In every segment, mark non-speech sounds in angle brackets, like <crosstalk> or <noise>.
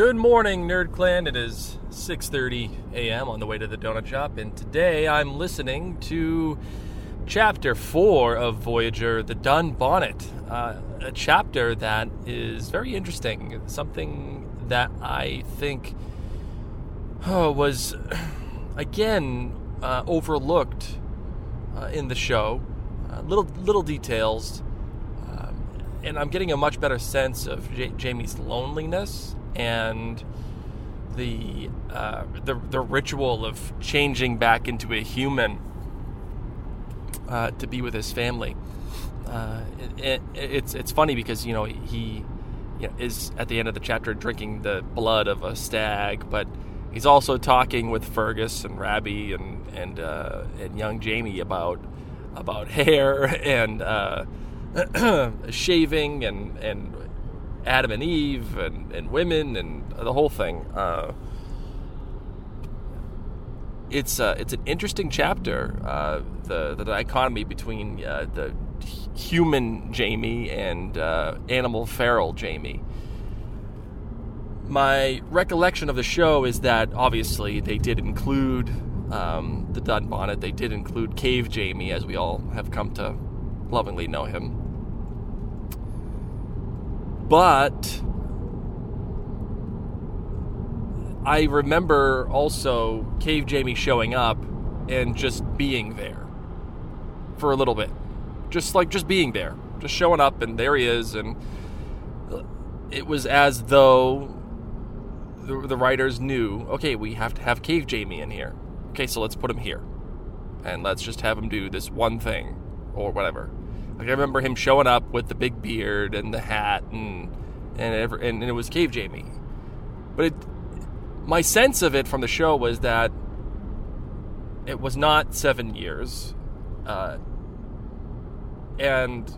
Good morning, Nerd Clan. It is 6.30 a.m. on the way to the donut shop. And today I'm listening to chapter 4 of Voyager, The Dunbonnet. Uh, a chapter that is very interesting. Something that I think oh, was, <clears throat> again, uh, overlooked uh, in the show. Uh, little little details, um, and I'm getting a much better sense of J- Jamie's loneliness and the, uh, the the ritual of changing back into a human uh, to be with his family. Uh, it, it, it's it's funny because you know he you know, is at the end of the chapter drinking the blood of a stag, but he's also talking with Fergus and Rabbie and and uh, and young Jamie about about <laughs> hair and uh, <clears throat> shaving and and Adam and Eve and, and women and the whole thing. Uh, it's uh, it's an interesting chapter. Uh, the the dichotomy between uh, the human Jamie and uh, animal feral Jamie. My recollection of the show is that obviously they did include um, the Dunbonnet. They did include Cave Jamie, as we all have come to lovingly know him. But I remember also Cave Jamie showing up and just being there for a little bit. Just like just being there. Just showing up and there he is and it was as though the, the writers knew, okay, we have to have Cave Jamie in here. Okay, so let's put him here. And let's just have him do this one thing or whatever. Like I remember him showing up with the big beard and the hat and and every, and, and it was Cave Jamie. But it my sense of it from the show was that it was not seven years, uh, and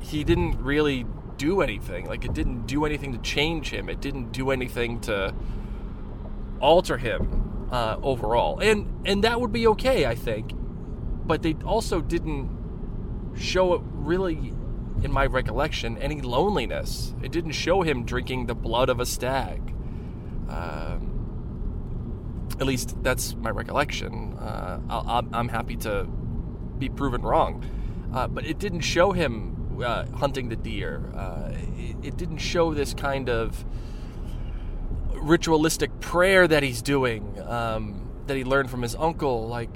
he didn't really do anything. Like it didn't do anything to change him. It didn't do anything to alter him uh, overall, and and that would be okay, I think. But they also didn't show really, in my recollection, any loneliness. It didn't show him drinking the blood of a stag. Um, at least that's my recollection. Uh, i am happy to be proven wrong. Uh, but it didn't show him uh, hunting the deer. Uh, it, it, didn't show this kind of ritualistic prayer that he's doing um, that he learned from his uncle. Like,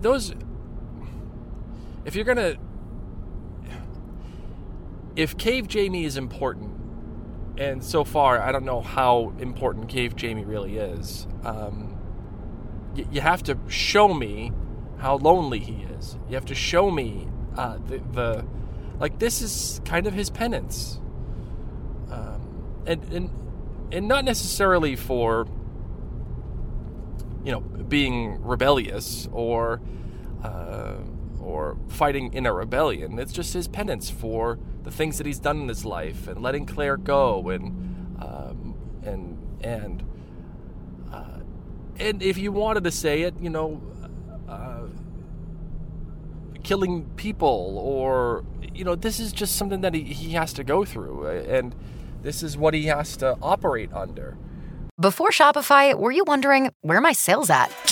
those. If you're gonna. If Cave Jamie is important, and so far, I don't know how important Cave Jamie really is. Um, y- you have to show me how lonely he is. You have to show me uh, the, the, like this is kind of his penance, um, and and and not necessarily for you know being rebellious or uh, or fighting in a rebellion. It's just his penance for the things that he's done in his life and letting Claire go and um, and and uh, and if you wanted to say it, you know, uh, killing people or you know, this is just something that he, he has to go through and this is what he has to operate under. Before Shopify, were you wondering where my sales at?